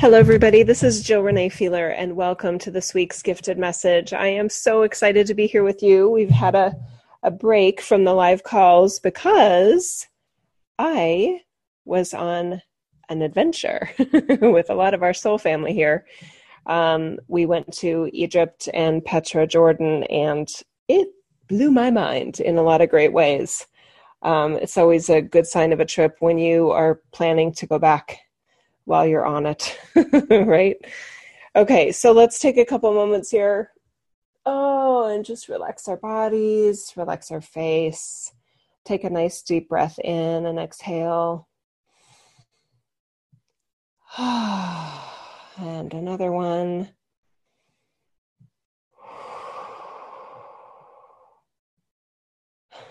Hello, everybody. This is Jill Renee Feeler, and welcome to this week's gifted message. I am so excited to be here with you. We've had a, a break from the live calls because I was on an adventure with a lot of our soul family here. Um, we went to Egypt and Petra, Jordan, and it blew my mind in a lot of great ways. Um, it's always a good sign of a trip when you are planning to go back while you're on it, right? Okay, so let's take a couple moments here. Oh, and just relax our bodies, relax our face. Take a nice deep breath in and exhale. and another one.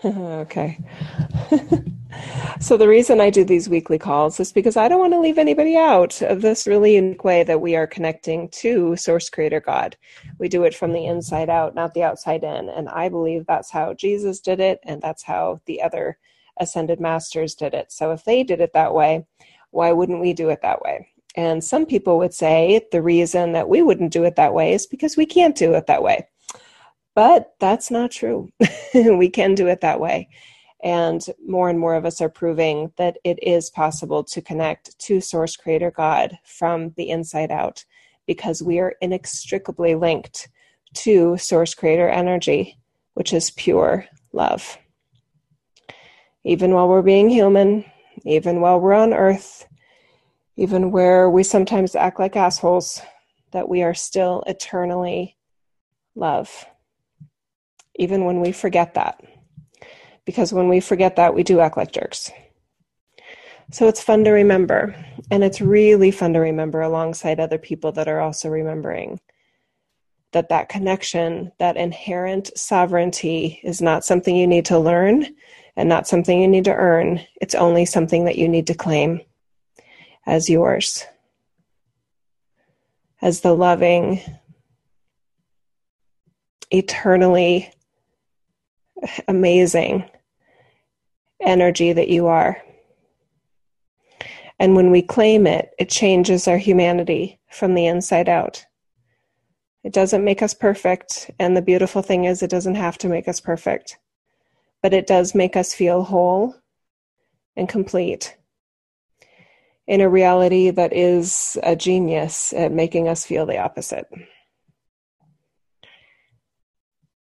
okay. so, the reason I do these weekly calls is because I don't want to leave anybody out of this really unique way that we are connecting to Source Creator God. We do it from the inside out, not the outside in. And I believe that's how Jesus did it, and that's how the other ascended masters did it. So, if they did it that way, why wouldn't we do it that way? And some people would say the reason that we wouldn't do it that way is because we can't do it that way. But that's not true. we can do it that way. And more and more of us are proving that it is possible to connect to Source Creator God from the inside out because we are inextricably linked to Source Creator energy, which is pure love. Even while we're being human, even while we're on earth, even where we sometimes act like assholes, that we are still eternally love even when we forget that. Because when we forget that, we do act like jerks. So it's fun to remember. And it's really fun to remember alongside other people that are also remembering that that connection, that inherent sovereignty is not something you need to learn and not something you need to earn. It's only something that you need to claim as yours. As the loving, eternally amazing energy that you are. And when we claim it, it changes our humanity from the inside out. It doesn't make us perfect. And the beautiful thing is, it doesn't have to make us perfect, but it does make us feel whole and complete in a reality that is a genius at making us feel the opposite.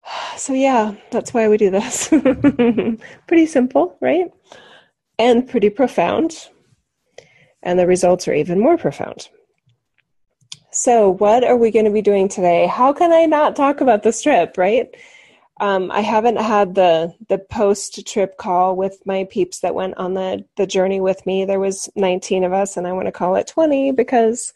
So, yeah, that's why we do this. pretty simple, right? And pretty profound. And the results are even more profound. So, what are we going to be doing today? How can I not talk about this trip, right? Um, I haven't had the the post trip call with my peeps that went on the the journey with me. There was 19 of us, and I want to call it 20 because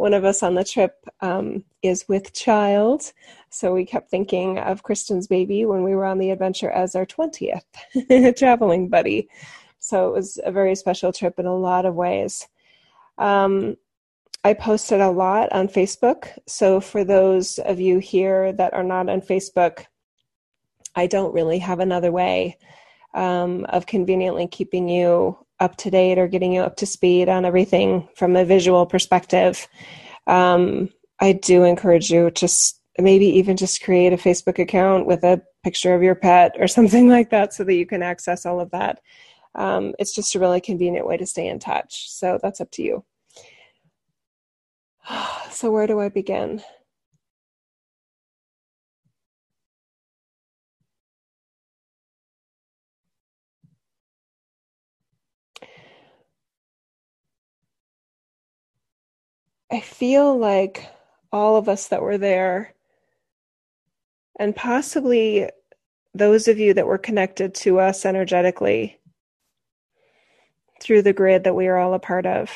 one of us on the trip um, is with child. So we kept thinking of Kristen's baby when we were on the adventure as our 20th traveling buddy. So it was a very special trip in a lot of ways. Um, I posted a lot on Facebook. So for those of you here that are not on Facebook, I don't really have another way um, of conveniently keeping you up to date or getting you up to speed on everything from a visual perspective, um, I do encourage you just maybe even just create a Facebook account with a picture of your pet or something like that so that you can access all of that. Um, it's just a really convenient way to stay in touch. So that's up to you. So, where do I begin? I feel like all of us that were there, and possibly those of you that were connected to us energetically through the grid that we are all a part of,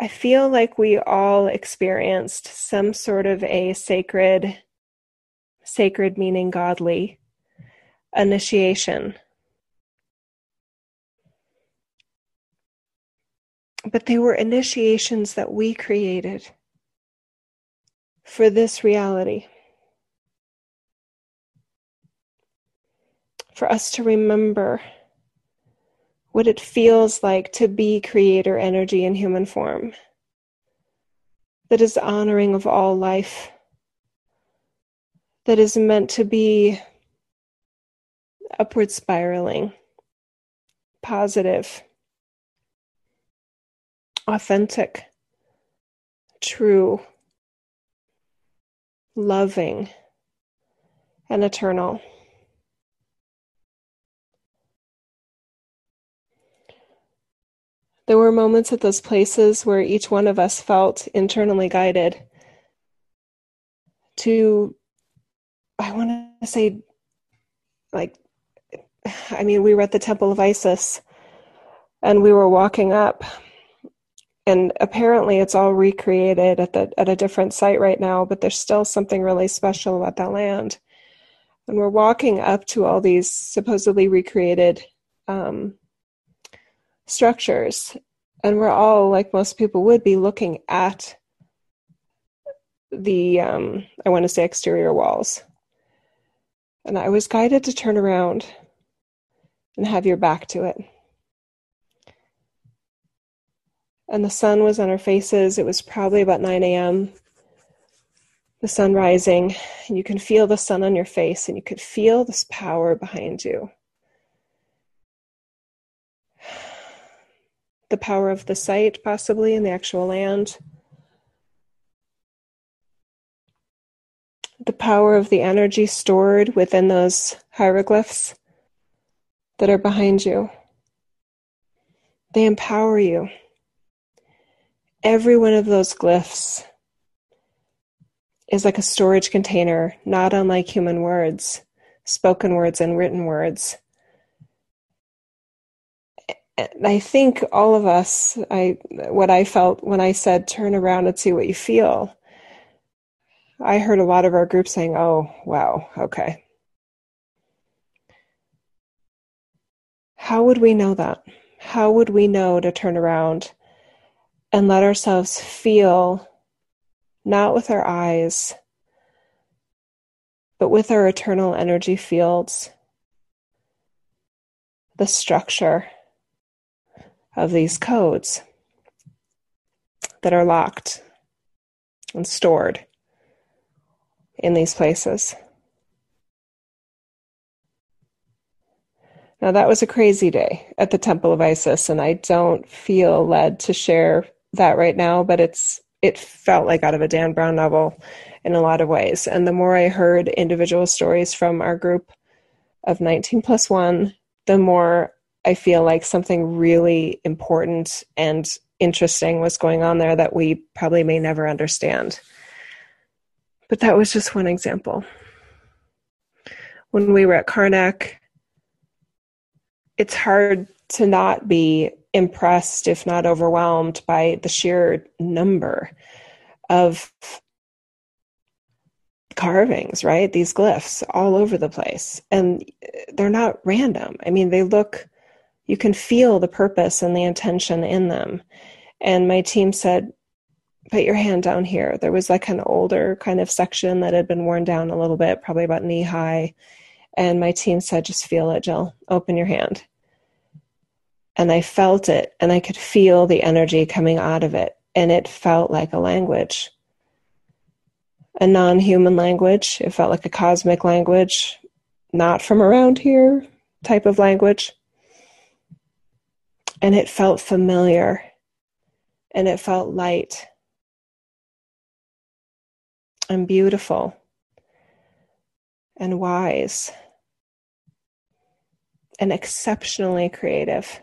I feel like we all experienced some sort of a sacred, sacred meaning godly initiation But they were initiations that we created for this reality. For us to remember what it feels like to be creator energy in human form. that is honoring of all life, that is meant to be upward spiraling, positive, authentic, true, loving, and eternal. There were moments at those places where each one of us felt internally guided to, I want to say, like, I mean, we were at the Temple of Isis and we were walking up and apparently it's all recreated at the at a different site right now but there's still something really special about that land. And we're walking up to all these supposedly recreated um, structures. And we're all like most people would be looking at the um, i want to say exterior walls. And i was guided to turn around and have your back to it and the sun was on our faces it was probably about 9 a.m the sun rising and you can feel the sun on your face and you could feel this power behind you the power of the site, possibly, in the actual land. The power of the energy stored within those hieroglyphs that are behind you. They empower you. Every one of those glyphs is like a storage container, not unlike human words, spoken words, and written words I think all of us, I what I felt when I said turn around and see what you feel. I heard a lot of our group saying, "Oh, wow, okay." How would we know that? How would we know to turn around and let ourselves feel not with our eyes, but with our eternal energy fields, the structure of these codes that are locked and stored in these places. Now, that was a crazy day at the Temple of Isis, and I don't feel led to share that right now, but it's it felt like out of a Dan Brown novel in a lot of ways. And the more I heard individual stories from our group of 19 plus one, the more I feel like something really important and interesting was going on there that we probably may never understand. But that was just one example. When we were at Karnak, it's hard to not be impressed, if not overwhelmed, by the sheer number of carvings, right? These glyphs all over the place. And they're not random. I mean, they look you can feel the purpose and the intention in them. And my team said, put your hand down here. There was like an older kind of section that had been worn down a little bit, probably about knee high. And my team said, just feel it, Jill. Open your hand. And I felt it and I could feel the energy coming out of it. And it felt like a language, a non human language. It felt like a cosmic language, not from around here type of language and it felt familiar and it felt light and beautiful and wise and exceptionally creative.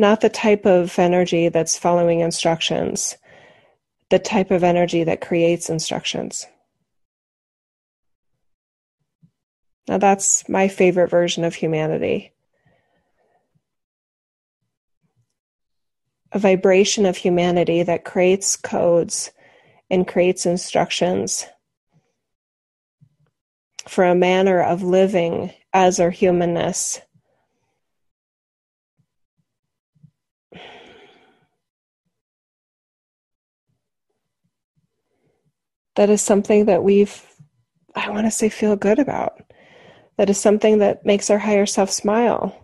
Not the type of energy that's following instructions, the type of energy that creates instructions. Now, that's my favorite version of humanity. a vibration of humanity that creates codes and creates instructions for a manner of living as our humanness. That is something that we've, I want to say, feel good about. That is something that makes our higher self smile.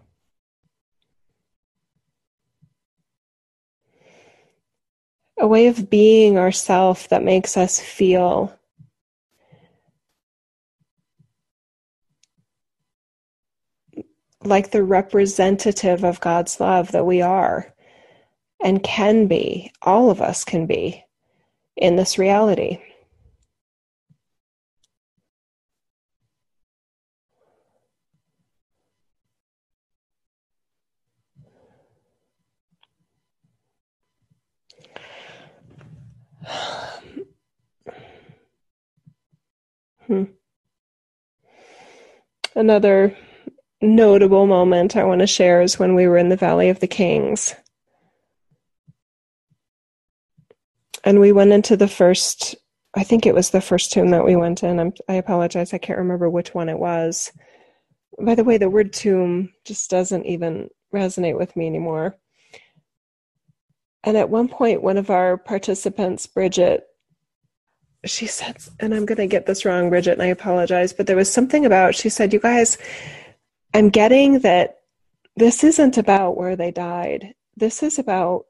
a way of being ourself that makes us feel like the representative of God's love that we are and can be, all of us can be in this reality. Hmm. Another notable moment I want to share is when we were in the Valley of the Kings. And we went into the first, I think it was the first tomb that we went in. I'm, i apologize, I can't remember which one it was. By the way, the word tomb just doesn't even resonate with me anymore. And at one point, one of our participants, Bridget, she said, and I'm going to get this wrong, Bridget, and I apologize, but there was something about, she said, you guys, I'm getting that this isn't about where they died. This is about,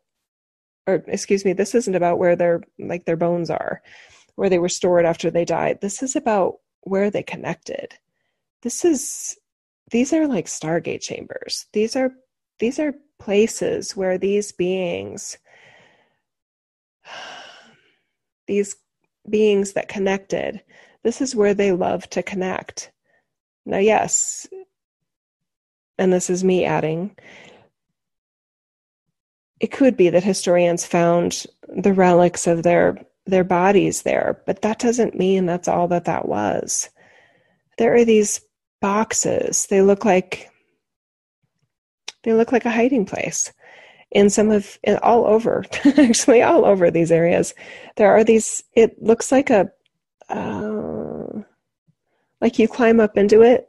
or excuse me, this isn't about where their like their bones are, where they were stored after they died. This is about where they connected. This is these are like stargate chambers. These are these are places where these beings these beings that connected this is where they love to connect now yes and this is me adding, it could be that historians found the relics of their their bodies there, but that doesn't mean that's all that that was. There are these boxes. They look like they look like a hiding place in some of all over actually all over these areas there are these it looks like a uh, like you climb up into it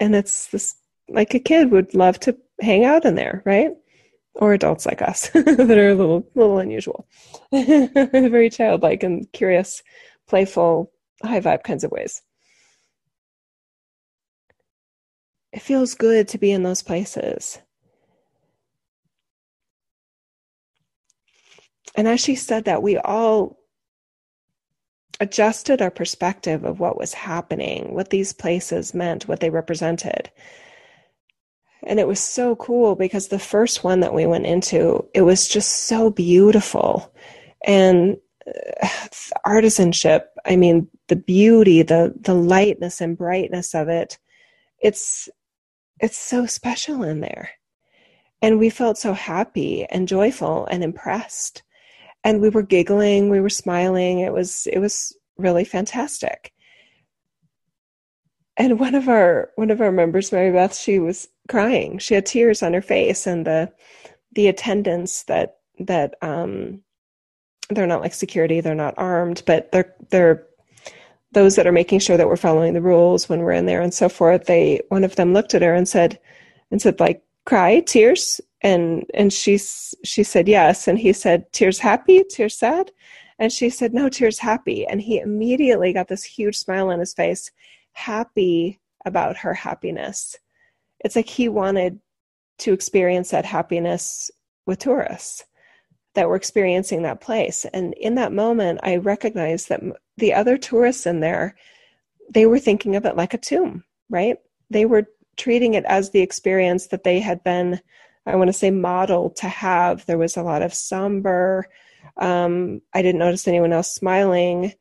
and it's this like a kid would love to hang out in there, right? Or adults like us that are a little little unusual, very childlike and curious, playful, high vibe kinds of ways. It feels good to be in those places. And as she said that, we all adjusted our perspective of what was happening, what these places meant, what they represented. And it was so cool because the first one that we went into, it was just so beautiful. And uh, artisanship, I mean, the beauty, the the lightness and brightness of it, it's it's so special in there. And we felt so happy and joyful and impressed. And we were giggling, we were smiling. It was it was really fantastic. And one of our one of our members mary beth she was crying. She had tears on her face and the the attendants that that um they're not like security they're not armed but they're they're those that are making sure that we're following the rules when we're in there and so forth they one of them looked at her and said and said like cry? Tears and and she she said yes and he said tears happy tears sad and she said no tears happy and he immediately got this huge smile on his face happy about her happiness. It's like he wanted to experience that happiness with tourists that were experiencing that place. And in that moment, I recognized that the other tourists in there, they were thinking of it like a tomb, right? They were treating it as the experience that they had been, I want to say, model to have. There was a lot of somber. Um, I didn't notice anyone else smiling.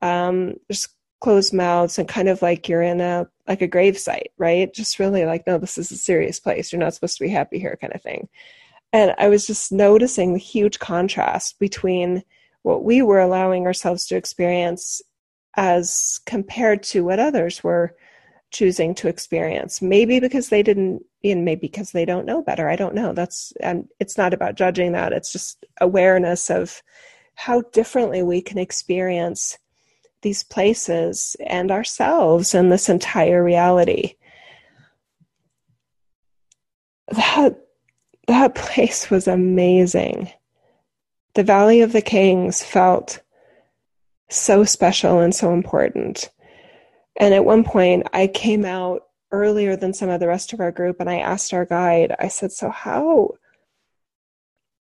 Um, just closed mouths and kind of like you're in a like a grave site, right? Just really like, no, this is a serious place. You're not supposed to be happy here, kind of thing. And I was just noticing the huge contrast between what we were allowing ourselves to experience as compared to what others were choosing to experience. Maybe because they didn't, and maybe because they don't know better. I don't know. That's, and it's not about judging that. It's just awareness of how differently we can experience these places and ourselves and this entire reality. That that place was amazing. The Valley of the Kings felt so special and so important. And at one point, I came out earlier than some of the rest of our group and I asked our guide, I said, So, how,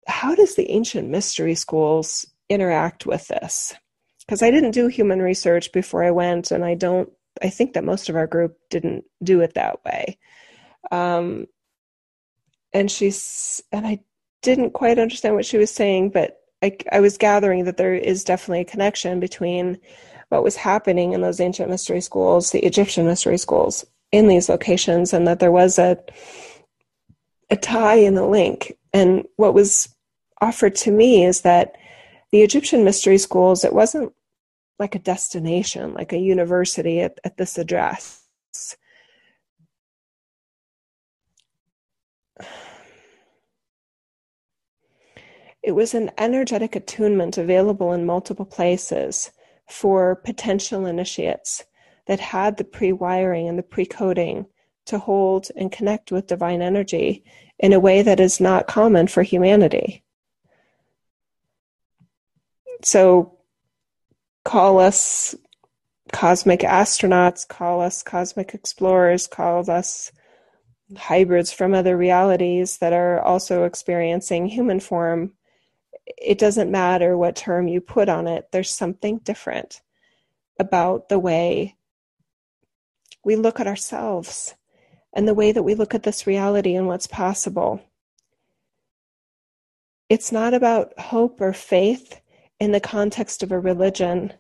how does the ancient mystery schools interact with this? Because I didn't do human research before I went, and I don't, I think that most of our group didn't do it that way. Um, and she's, and I didn't quite understand what she was saying, but I, I was gathering that there is definitely a connection between what was happening in those ancient mystery schools, the Egyptian mystery schools, in these locations, and that there was a a tie in the link. And what was offered to me is that the Egyptian mystery schools, it wasn't like a destination, like a university at, at this address. It was an energetic attunement available in multiple places for potential initiates that had the pre wiring and the pre coding to hold and connect with divine energy in a way that is not common for humanity. So, call us cosmic astronauts, call us cosmic explorers, call us hybrids from other realities that are also experiencing human form. It doesn't matter what term you put on it, there's something different about the way we look at ourselves and the way that we look at this reality and what's possible. It's not about hope or faith in the context of a religion.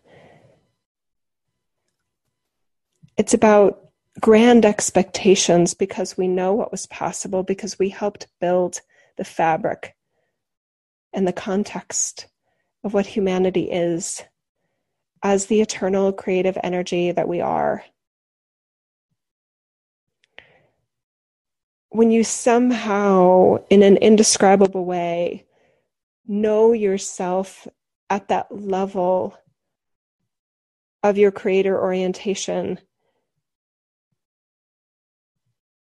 It's about grand expectations because we know what was possible, because we helped build the fabric and the context of what humanity is as the eternal creative energy that we are. when you somehow, in an indescribable way, know yourself at that level of your creator orientation,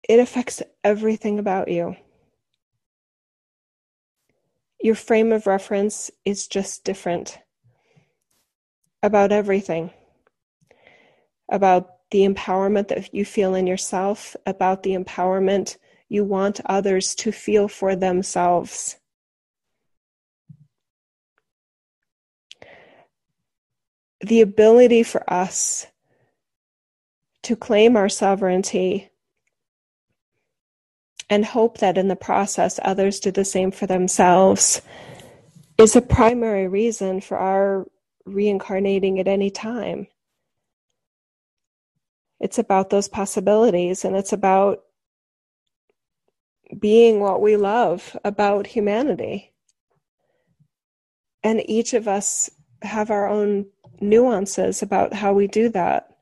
it affects everything about you. Your frame of reference is just different about everything, about the empowerment that you feel in yourself, about the empowerment you want others to feel for themselves. The ability for us to claim our sovereignty and hope that in the process others do the same for themselves is a primary reason for our reincarnating at any time. It's about those possibilities and it's about being what we love about humanity. And each of us have our own nuances about how we do that.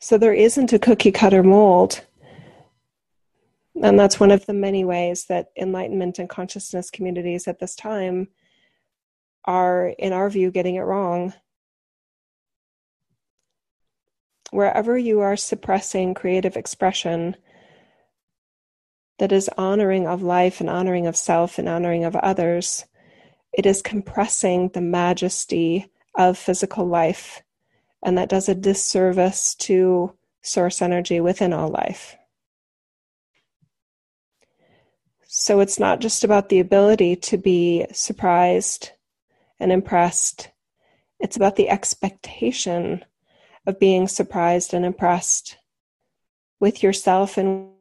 So there isn't a cookie cutter mold. And that's one of the many ways that enlightenment and consciousness communities at this time are, in our view, getting it wrong. Wherever you are suppressing creative expression, that is honoring of life and honoring of self and honoring of others, it is compressing the majesty of physical life. And that does a disservice to source energy within all life. So it's not just about the ability to be surprised and impressed, it's about the expectation of being surprised and impressed with yourself and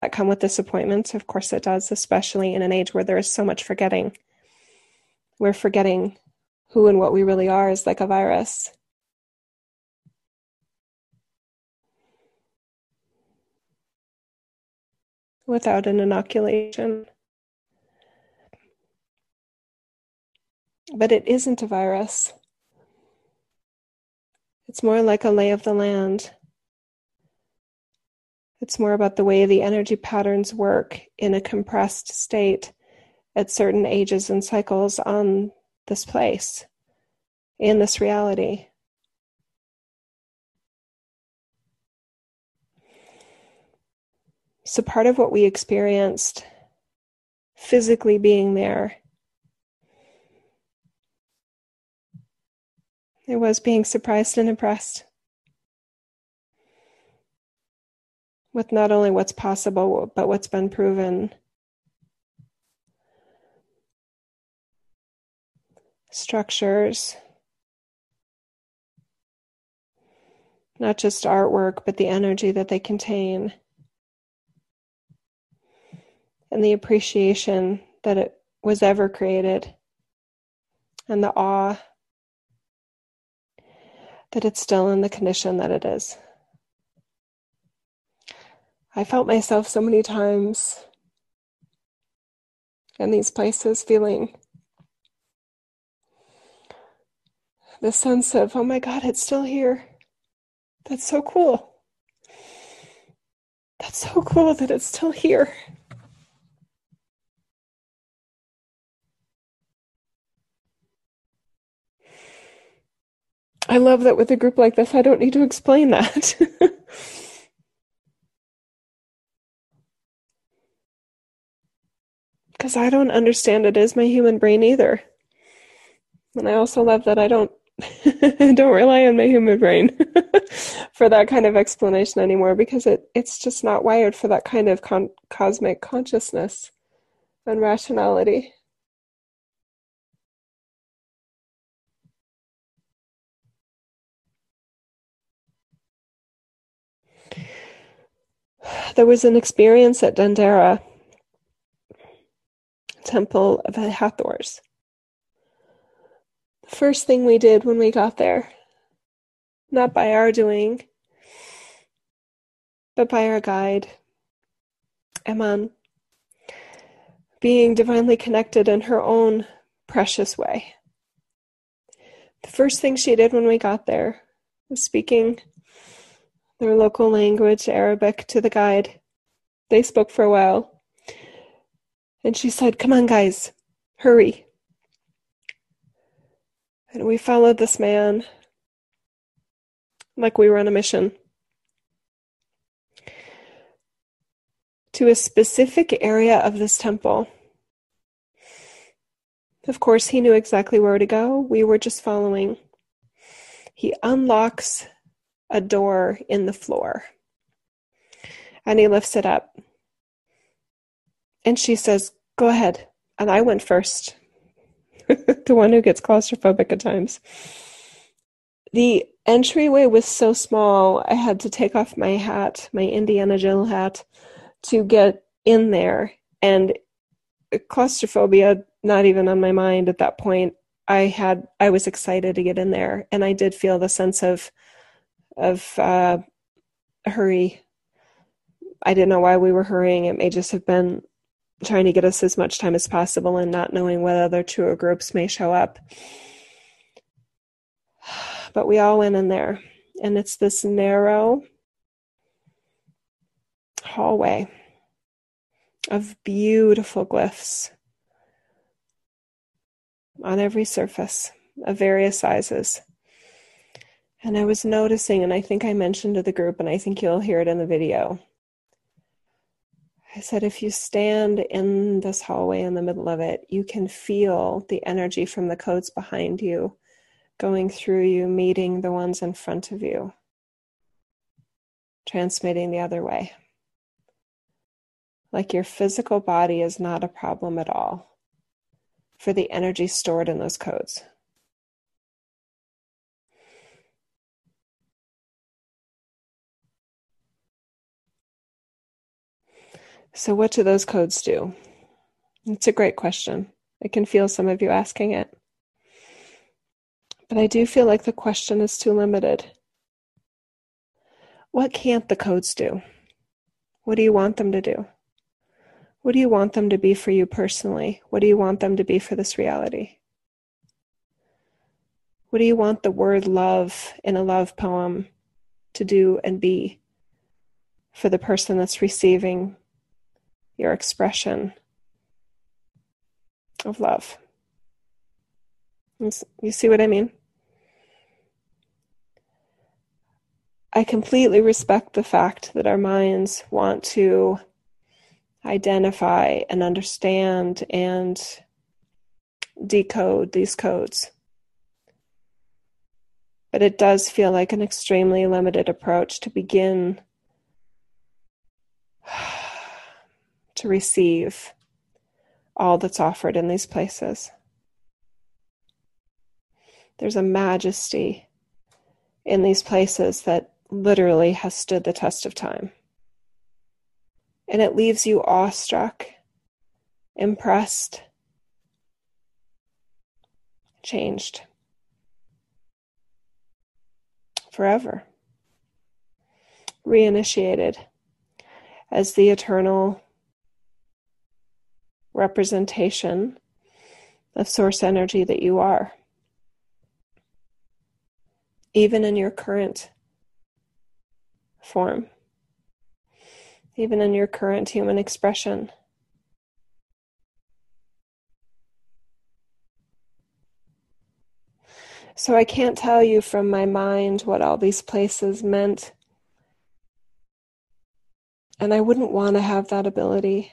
that come with disappointments. Of course, it does, especially in an age where there is so much forgetting. We're forgetting who and what we really are is like a virus. Without an inoculation. But it isn't a virus. It's more like a lay of the land. It's more about the way the energy patterns work in a compressed state at certain ages and cycles on this place, in this reality. So, part of what we experienced physically being there, it was being surprised and impressed. with not only what's possible, but what's been proven. Structures, not just artwork, but the energy that they contain, and the appreciation that it was ever created, and the awe that it's still in the condition that it is. I felt myself so many times in these places feeling the sense of, oh my God, it's still here. That's so cool. That's so cool that it's still here. I love that with a group like this, I don't need to explain that. Because I don't understand it as my human brain either. And I also love that I don't don't rely on my human brain for that kind of explanation anymore because it, it's just not wired for that kind of con- cosmic consciousness and rationality. There was an experience at Dendera, Temple of the Hathors. The first thing we did when we got there, not by our doing, but by our guide, Eman, being divinely connected in her own precious way. The first thing she did when we got there was speaking their local language, Arabic, to the guide. They spoke for a while. And she said, Come on, guys, hurry. And we followed this man like we were on a mission to a specific area of this temple. Of course, he knew exactly where to go. We were just following. He unlocks a door in the floor. And he lifts it up. And she says, Go ahead. And I went first. the one who gets claustrophobic at times. The entryway was so small, I had to take off my hat, my Indiana Jill hat, to get in there. And claustrophobia, not even on my mind at that point. I had, I was excited to get in there. And I did feel the sense of of uh, hurry. I didn't know why we were hurrying. It may just have been trying to get us as much time as possible and not knowing what other tour groups may show up. But we all went in there, and it's this narrow hallway of beautiful glyphs on every surface of various sizes. And I was noticing, and I think I mentioned to the group, and I think you'll hear it in the video. I said, if you stand in this hallway in the middle of it, you can feel the energy from the codes behind you going through you, meeting the ones in front of you, transmitting the other way. Like your physical body is not a problem at all for the energy stored in those codes. So, what do those codes do? It's a great question. I can feel some of you asking it. But I do feel like the question is too limited. What can't the codes do? What do you want them to do? What do you want them to be for you personally? What do you want them to be for this reality? What do you want the word love in a love poem to do and be for the person that's receiving your expression of love. You see what I mean? I completely respect the fact that our minds want to identify and understand and decode these codes. But it does feel like an extremely limited approach to begin to receive all that's offered in these places. There's a majesty in these places that literally has stood the test of time. And it leaves you awestruck, impressed, changed forever, reinitiated as the eternal representation of source energy that you are. Even in your current form, even in your current human expression. So I can't tell you from my mind what all these places meant. And I wouldn't want to have that ability.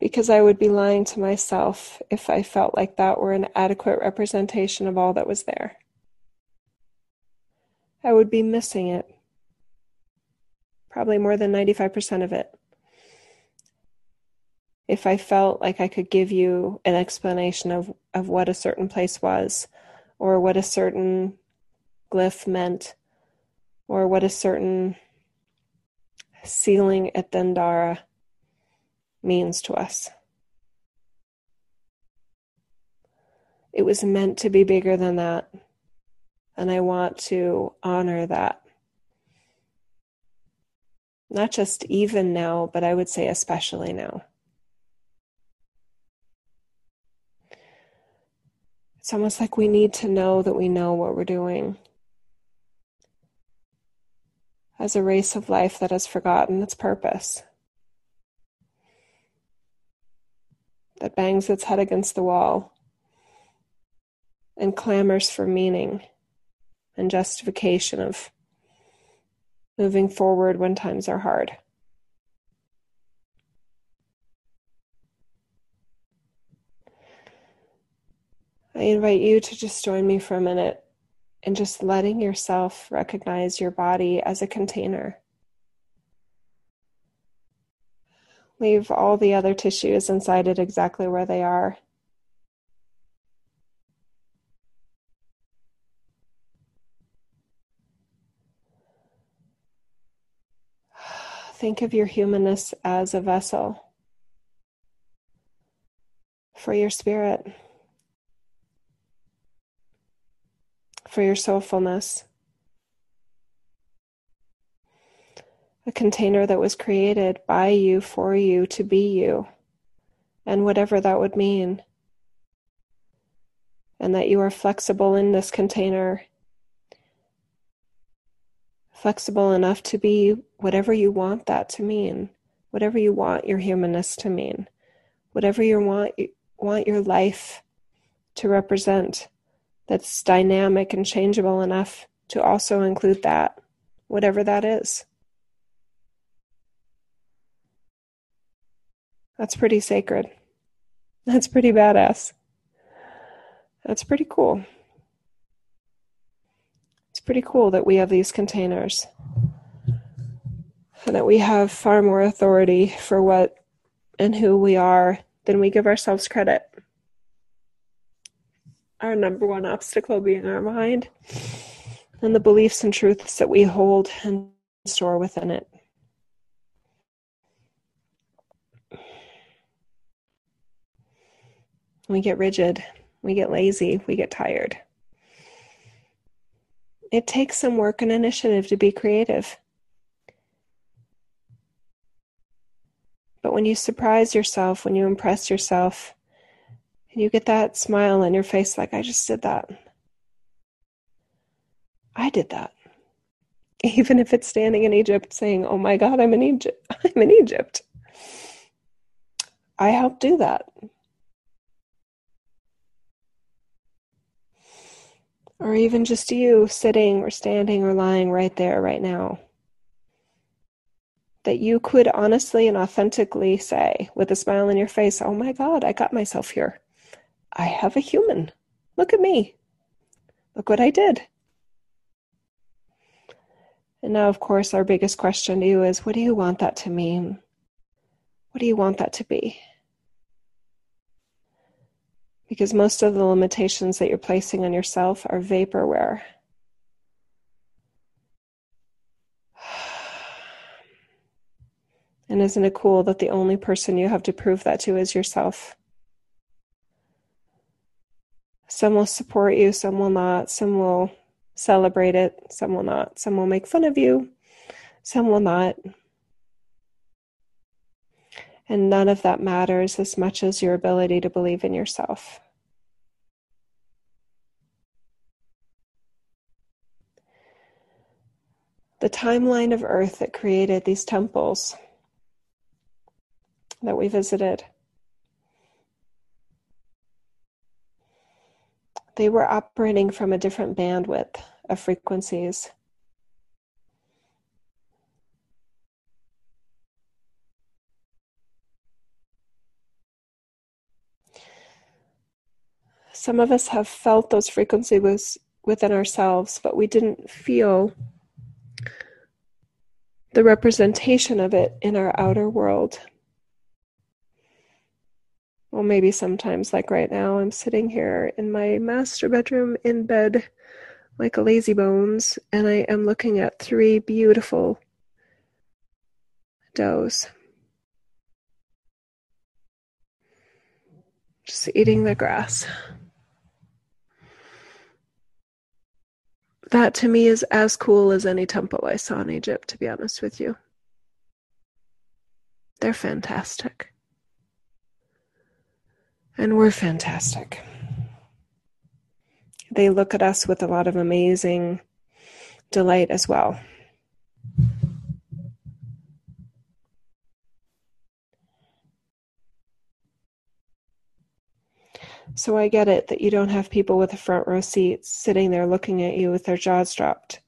Because I would be lying to myself if I felt like that were an adequate representation of all that was there. I would be missing it. Probably more than 95% of it if I felt like I could give you an explanation of, of what a certain place was, or what a certain glyph meant, or what a certain ceiling at Dendara means to us. It was meant to be bigger than that, and I want to honor that. Not just even now, but I would say especially now. It's almost like we need to know that we know what we're doing. As a race of life that has forgotten its purpose, that bangs its head against the wall and clamors for meaning and justification of moving forward when times are hard. I invite you to just join me for a minute in just letting yourself recognize your body as a container. Leave all the other tissues inside it exactly where they are. Think of your humanness as a vessel for your spirit. for your soulfulness. A container that was created by you, for you, to be you, and whatever that would mean. And that you are flexible in this container, flexible enough to be whatever you want that to mean, whatever you want your humanness to mean, whatever you want, want your life to represent that's dynamic and changeable enough to also include that, whatever that is. That's pretty sacred. That's pretty badass. That's pretty cool. It's pretty cool that we have these containers and that we have far more authority for what and who we are than we give ourselves credit our number one obstacle being our mind and the beliefs and truths that we hold and store within it. We get rigid, we get lazy, we get tired. It takes some work and initiative to be creative. But when you surprise yourself, when you impress yourself, and you get that smile on your face like, I just did that. I did that. Even if it's standing in Egypt saying, Oh my God, I'm in Egypt. I'm in Egypt. I helped do that. Or even just you sitting or standing or lying right there, right now. That you could honestly and authentically say, with a smile on your face, Oh my God, I got myself here. I have a human. Look at me. Look what I did. And now, of course, our biggest question to you is what do you want that to mean? What do you want that to be? Because most of the limitations that you're placing on yourself are vaporware. And isn't it cool that the only person you have to prove that to is yourself? Some will support you, some will not, some will celebrate it, some will not, some will make fun of you, some will not. And none of that matters as much as your ability to believe in yourself. The timeline of Earth that created these temples that we visited. They were operating from a different bandwidth of frequencies. Some of us have felt those frequencies within ourselves, but we didn't feel the representation of it in our outer world. Well, maybe sometimes, like right now, I'm sitting here in my master bedroom in bed like a lazy bones, and I am looking at three beautiful does. Just eating the grass. That to me is as cool as any temple I saw in Egypt, to be honest with you. They're fantastic. And we're fantastic. They look at us with a lot of amazing delight as well. So I get it that you don't have people with a front row seat sitting there looking at you with their jaws dropped.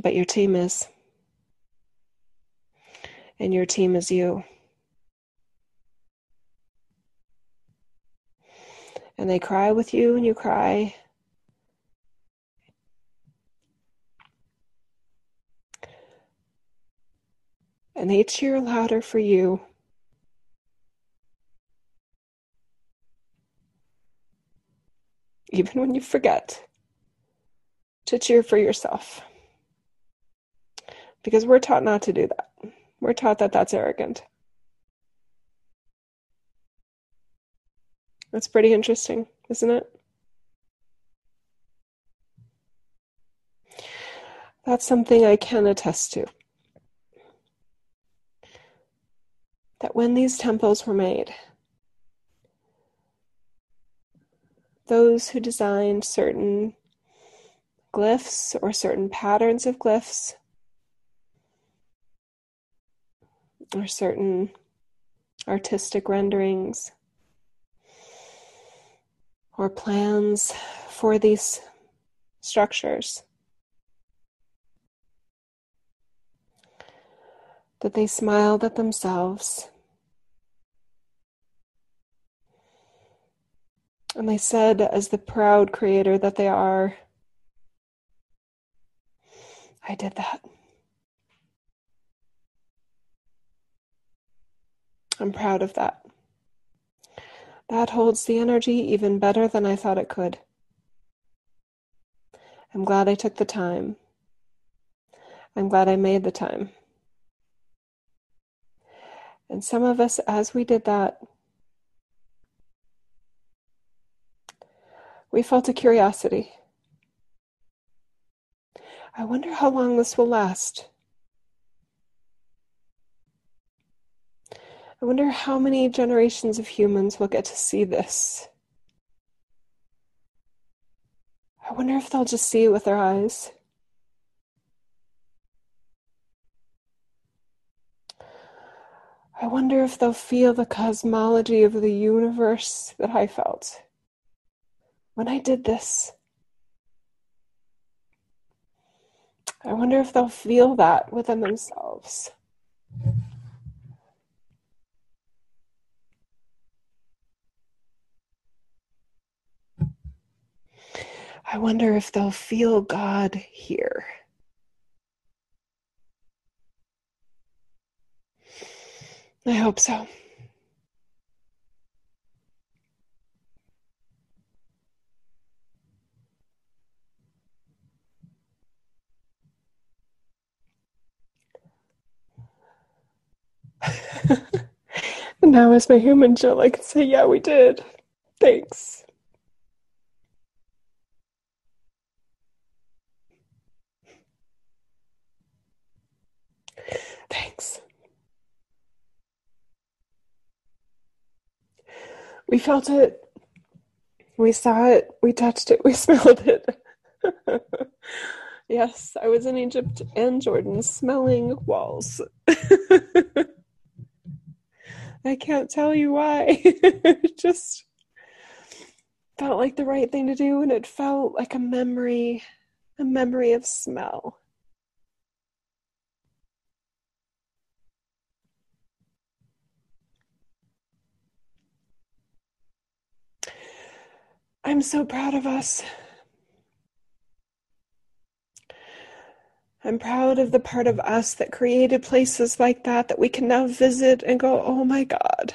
But your team is. And your team is you. and they cry with you and you cry. And they cheer louder for you. Even when you forget to cheer for yourself. Because we're taught not to do that. We're taught that that's arrogant. That's pretty interesting, isn't it? That's something I can attest to. That when these temples were made, those who designed certain glyphs or certain patterns of glyphs or certain artistic renderings or plans for these structures. That they smiled at themselves. And they said, as the proud creator that they are, I did that. I'm proud of that. That holds the energy even better than I thought it could. I'm glad I took the time. I'm glad I made the time. And some of us, as we did that, we felt a curiosity. I wonder how long this will last. I wonder how many generations of humans will get to see this. I wonder if they'll just see it with their eyes. I wonder if they'll feel the cosmology of the universe that I felt when I did this. I wonder if they'll feel that within themselves. I wonder if they'll feel God here. I hope so. Now, as my human Jill, I can say, yeah, we did. Thanks. Thanks. We felt it. We saw it. We touched it. We smelled it. yes, I was in Egypt and Jordan smelling walls. I can't tell you why. it just felt like the right thing to do, and it felt like a memory, a memory of smell. I'm so proud of us. I'm proud of the part of us that created places like that that we can now visit and go, oh my God.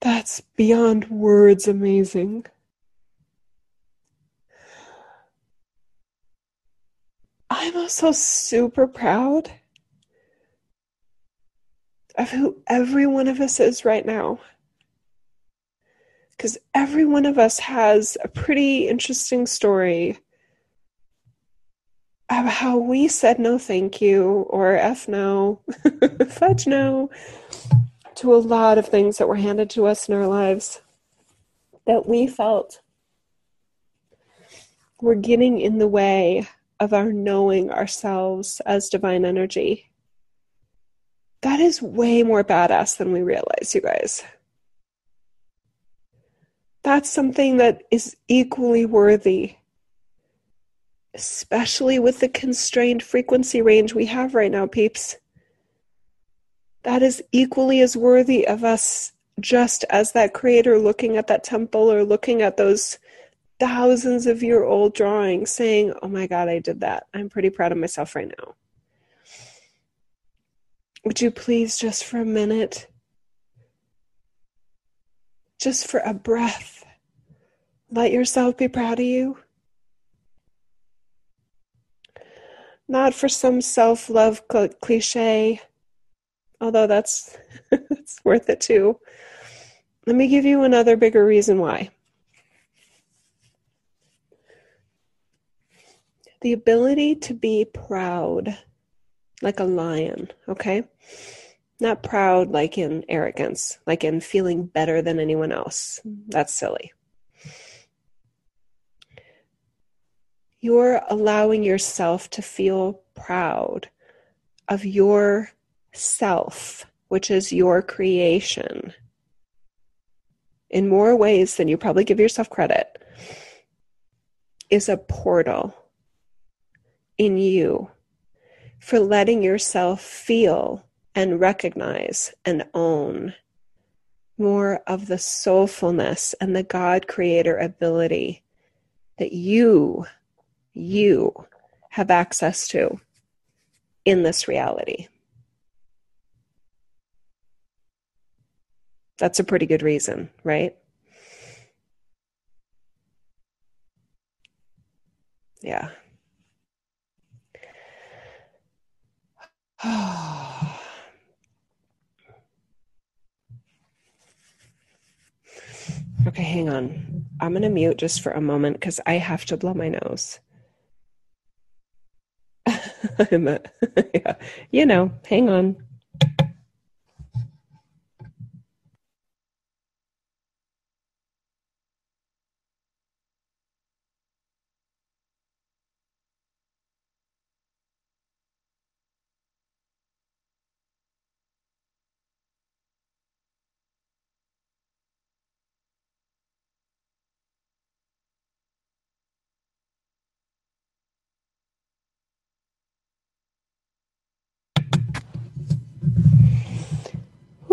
That's beyond words amazing. I'm also super proud of who every one of us is right now because every one of us has a pretty interesting story how we said no thank you or f no fudge no to a lot of things that were handed to us in our lives that we felt were getting in the way of our knowing ourselves as divine energy. That is way more badass than we realize, you guys that's something that is equally worthy, especially with the constrained frequency range we have right now, peeps. That is equally as worthy of us just as that creator looking at that temple or looking at those thousands of year old drawings saying, Oh my God, I did that. I'm pretty proud of myself right now. Would you please, just for a minute, just for a breath, let yourself be proud of you. Not for some self love cl- cliche, although that's, that's worth it too. Let me give you another bigger reason why. The ability to be proud like a lion, okay? Not proud like in arrogance, like in feeling better than anyone else. That's silly. You're allowing yourself to feel proud of your self, which is your creation, in more ways than you probably give yourself credit, is a portal in you for letting yourself feel and recognize and own more of the soulfulness and the God creator ability that you you have access to in this reality. That's a pretty good reason, right? Yeah. okay, hang on. I'm going to mute just for a moment because I have to blow my nose. I'm a, yeah, you know, hang on.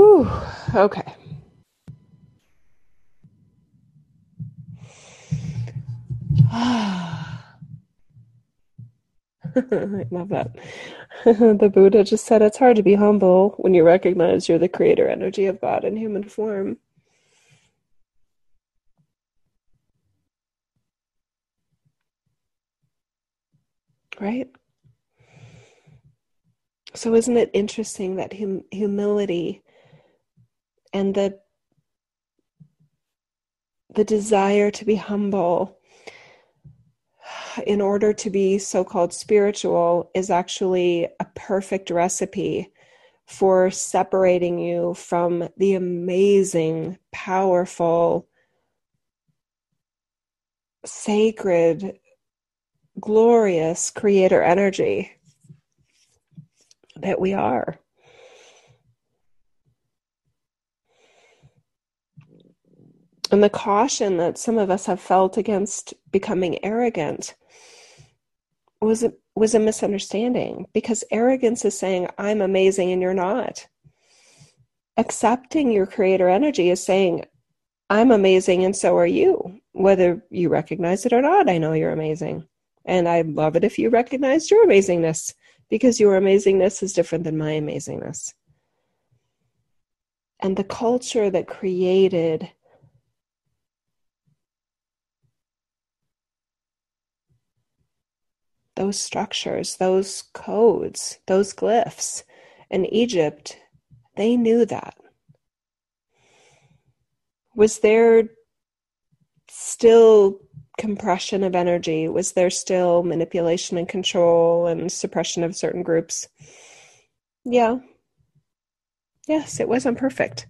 Whew, okay. I love that. the Buddha just said it's hard to be humble when you recognize you're the creator energy of God in human form. Right? So, isn't it interesting that hum- humility and the the desire to be humble in order to be so called spiritual is actually a perfect recipe for separating you from the amazing, powerful, sacred, glorious creator energy that we are. And the caution that some of us have felt against becoming arrogant was a, was a misunderstanding because arrogance is saying I'm amazing and you're not. Accepting your creator energy is saying I'm amazing and so are you. Whether you recognize it or not, I know you're amazing. And I'd love it if you recognize your amazingness because your amazingness is different than my amazingness. And the culture that created those structures, those codes, those glyphs in Egypt, they knew that. Was there still compression of energy? Was there still manipulation and control and suppression of certain groups? Yeah. Yes, it wasn't perfect.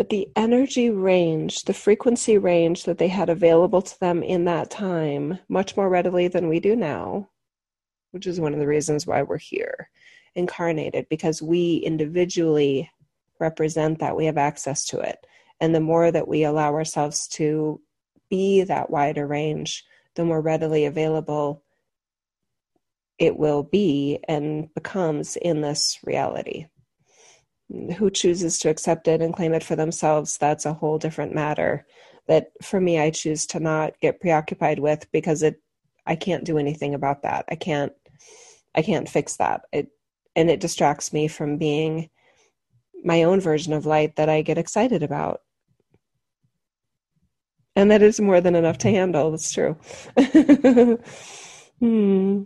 But the energy range, the frequency range that they had available to them in that time, much more readily than we do now, which is one of the reasons why we're here, incarnated, because we individually represent that, we have access to it. And the more that we allow ourselves to be that wider range, the more readily available it will be and becomes in this reality who chooses to accept it and claim it for themselves, that's a whole different matter. That for me, I choose to not get preoccupied with because it, I can't do anything about that. I can't, I can't fix that. It, and it distracts me from being my own version of light that I get excited about. And that is more than enough to handle. That's true. hmm.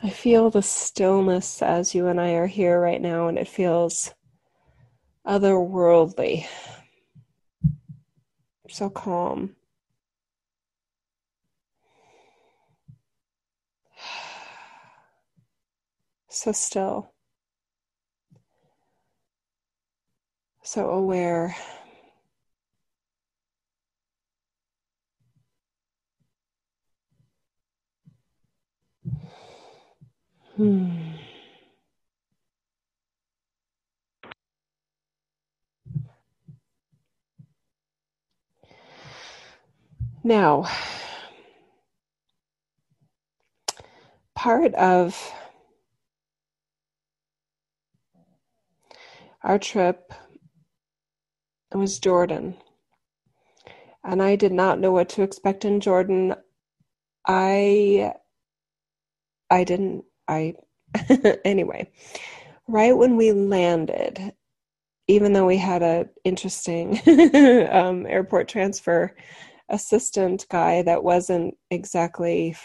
I feel the stillness as you and I are here right now, and it feels otherworldly. So calm. So still. So aware. Hmm. Now, part of our trip was Jordan. And I did not know what to expect in Jordan. I I didn't I, anyway, right when we landed, even though we had a interesting um, airport transfer assistant guy that wasn't exactly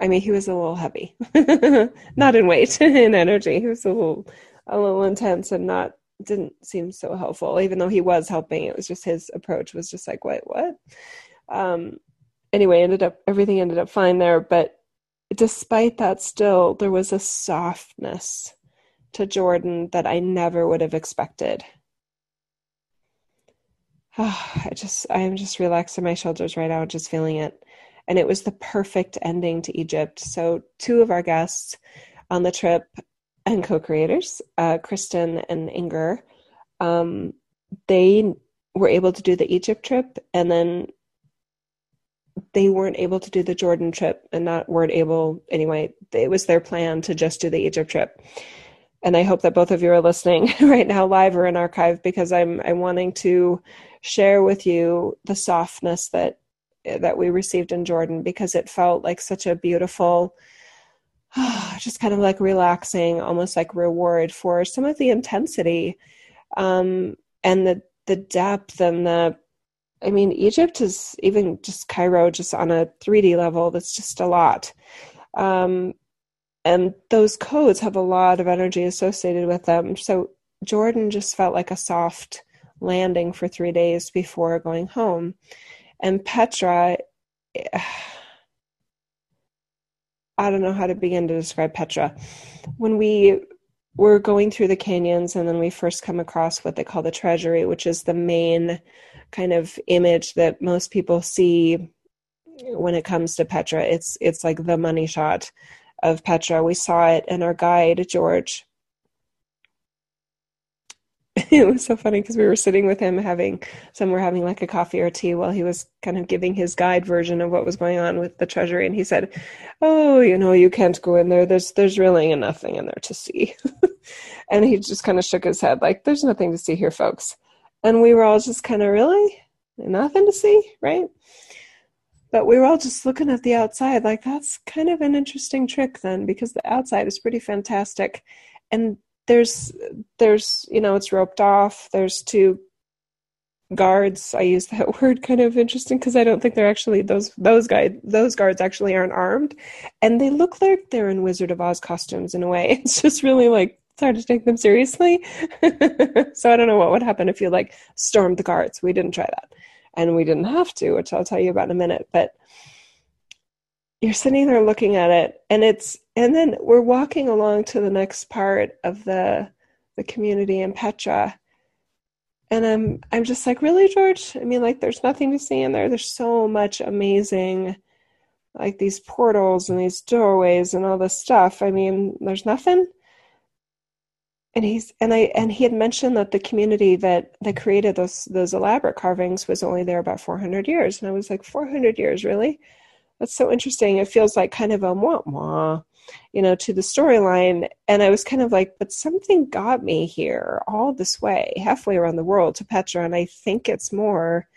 I mean, he was a little heavy, not in weight, in energy. He was a little, a little intense, and not didn't seem so helpful. Even though he was helping, it was just his approach was just like, what, what? Um, anyway, ended up everything ended up fine there, but despite that, still, there was a softness to Jordan that I never would have expected. Oh, I just, I am just relaxing my shoulders right now, just feeling it. And it was the perfect ending to Egypt. So, two of our guests on the trip and co creators, uh, Kristen and Inger, um, they were able to do the Egypt trip and then they weren't able to do the Jordan trip and not weren't able anyway. It was their plan to just do the Egypt trip. And I hope that both of you are listening right now, live or in archive, because I'm I'm wanting to share with you the softness that that we received in Jordan because it felt like such a beautiful, just kind of like relaxing, almost like reward for some of the intensity um, and the the depth and the I mean, Egypt is even just Cairo, just on a 3D level, that's just a lot. Um, and those codes have a lot of energy associated with them. So Jordan just felt like a soft landing for three days before going home. And Petra, I don't know how to begin to describe Petra. When we were going through the canyons, and then we first come across what they call the treasury, which is the main kind of image that most people see when it comes to Petra. It's it's like the money shot of Petra. We saw it in our guide, George. it was so funny because we were sitting with him having some were having like a coffee or tea while he was kind of giving his guide version of what was going on with the treasury and he said oh you know you can't go in there there's there's really nothing in there to see and he just kind of shook his head like there's nothing to see here folks and we were all just kind of really? Nothing to see? Right? But we were all just looking at the outside like that's kind of an interesting trick then because the outside is pretty fantastic. And there's there's you know it's roped off there's two guards i use that word kind of interesting because i don't think they're actually those those guys those guards actually aren't armed. And they look like they're in wizard of oz costumes in a way. It's just really like it's hard to take them seriously. So i don't know what would happen if you like stormed the guards we didn't try that. And we didn't have to which i'll tell you about in a minute. But you're sitting there looking at it and it's and then we're walking along to the next part of the the community in Petra. And I'm I'm just like really George? I mean like there's nothing to see in there. There's so much amazing like these portals and these doorways and all this stuff. I mean there's nothing and he's and I and he had mentioned that the community that that created those those elaborate carvings was only there about 400 years and I was like 400 years really that's so interesting. It feels like kind of a wah wah, you know, to the storyline. And I was kind of like, but something got me here all this way, halfway around the world to Petra. And I think it's more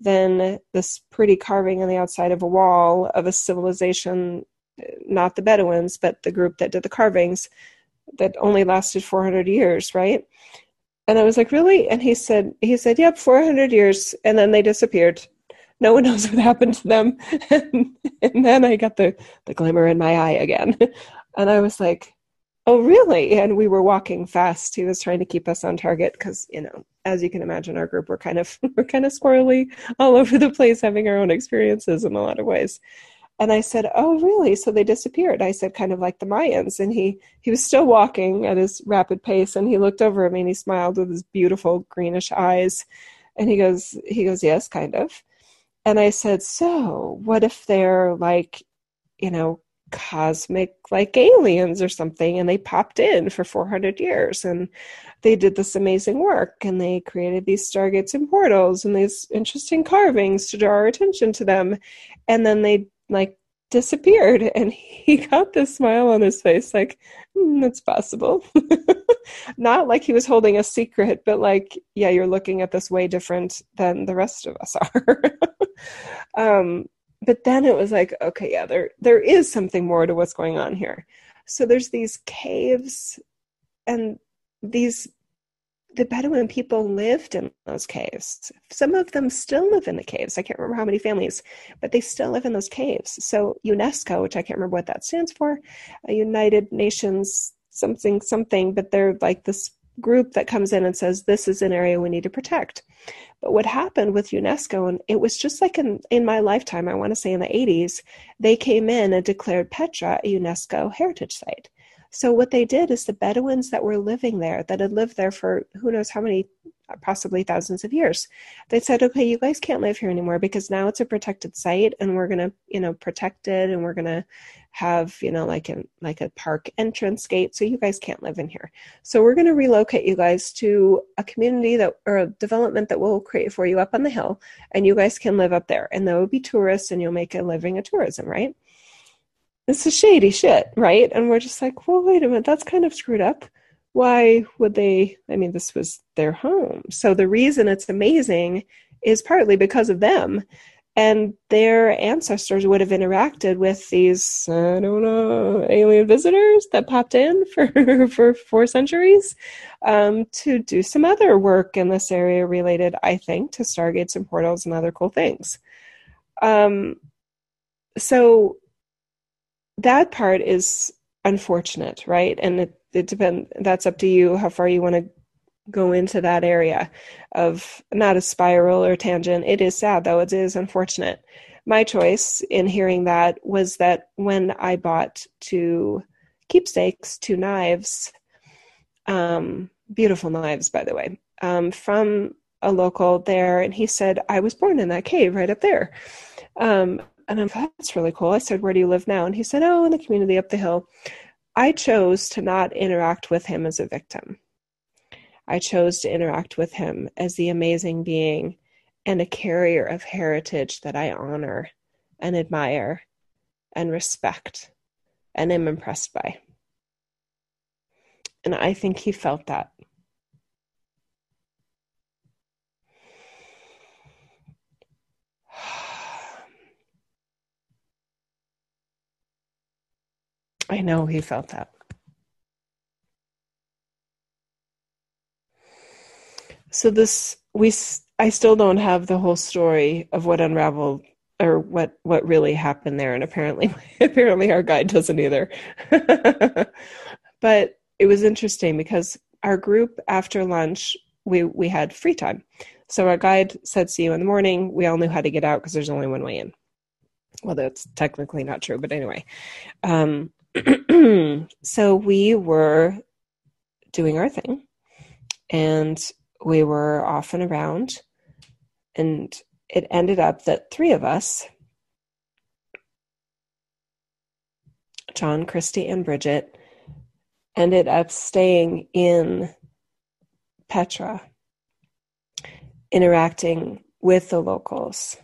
than this pretty carving on the outside of a wall of a civilization, not the Bedouins, but the group that did the carvings that only lasted 400 years, right? And I was like, really? And he said, he said, yep, 400 years. And then they disappeared no one knows what happened to them. and, and then I got the, the glimmer in my eye again. And I was like, oh, really? And we were walking fast. He was trying to keep us on target because, you know, as you can imagine, our group were kind of we're kind of squirrely all over the place, having our own experiences in a lot of ways. And I said, "Oh, really? So they disappeared?" I said, "Kind of like the Mayans." And he he was still walking at his rapid pace, and he looked over at me and he smiled with his beautiful greenish eyes, and he goes, "He goes, yes, kind of." And I said, So, what if they're like, you know, cosmic like aliens or something and they popped in for 400 years and they did this amazing work and they created these stargates and portals and these interesting carvings to draw our attention to them and then they like disappeared. And he got this smile on his face like mm, that's possible. Not like he was holding a secret but like yeah you're looking at this way different than the rest of us are. Um, but then it was like, okay, yeah, there there is something more to what's going on here. So there's these caves, and these the Bedouin people lived in those caves. Some of them still live in the caves. I can't remember how many families, but they still live in those caves. So UNESCO, which I can't remember what that stands for, United Nations something something, but they're like this group that comes in and says this is an area we need to protect. But what happened with UNESCO, and it was just like in, in my lifetime, I want to say in the 80s, they came in and declared Petra a UNESCO heritage site. So what they did is the Bedouins that were living there, that had lived there for who knows how many possibly thousands of years. They said, okay, you guys can't live here anymore because now it's a protected site and we're going to, you know, protect it and we're going to have, you know, like an like a park entrance gate so you guys can't live in here. So we're going to relocate you guys to a community that or a development that we'll create for you up on the hill and you guys can live up there and there will be tourists and you'll make a living of tourism, right? This is shady shit, right? And we're just like, well, wait a minute, that's kind of screwed up why would they? I mean, this was their home. So the reason it's amazing is partly because of them. And their ancestors would have interacted with these, I don't know, alien visitors that popped in for, for four centuries um, to do some other work in this area related, I think, to stargates and portals and other cool things. Um, so that part is unfortunate, right? And it, it depends. That's up to you how far you want to go into that area of not a spiral or tangent. It is sad though. It is unfortunate. My choice in hearing that was that when I bought two keepsakes, two knives, um, beautiful knives, by the way, um, from a local there, and he said, I was born in that cave right up there. Um, and I'm oh, that's really cool. I said, Where do you live now? And he said, Oh, in the community up the hill. I chose to not interact with him as a victim. I chose to interact with him as the amazing being and a carrier of heritage that I honor and admire and respect and am impressed by. And I think he felt that. I know he felt that. So this we I still don't have the whole story of what unraveled or what what really happened there and apparently apparently our guide doesn't either. but it was interesting because our group after lunch we we had free time. So our guide said see you in the morning. We all knew how to get out because there's only one way in. Well, that's technically not true, but anyway. Um, so we were doing our thing and we were off and around and it ended up that three of us john christy and bridget ended up staying in petra interacting with the locals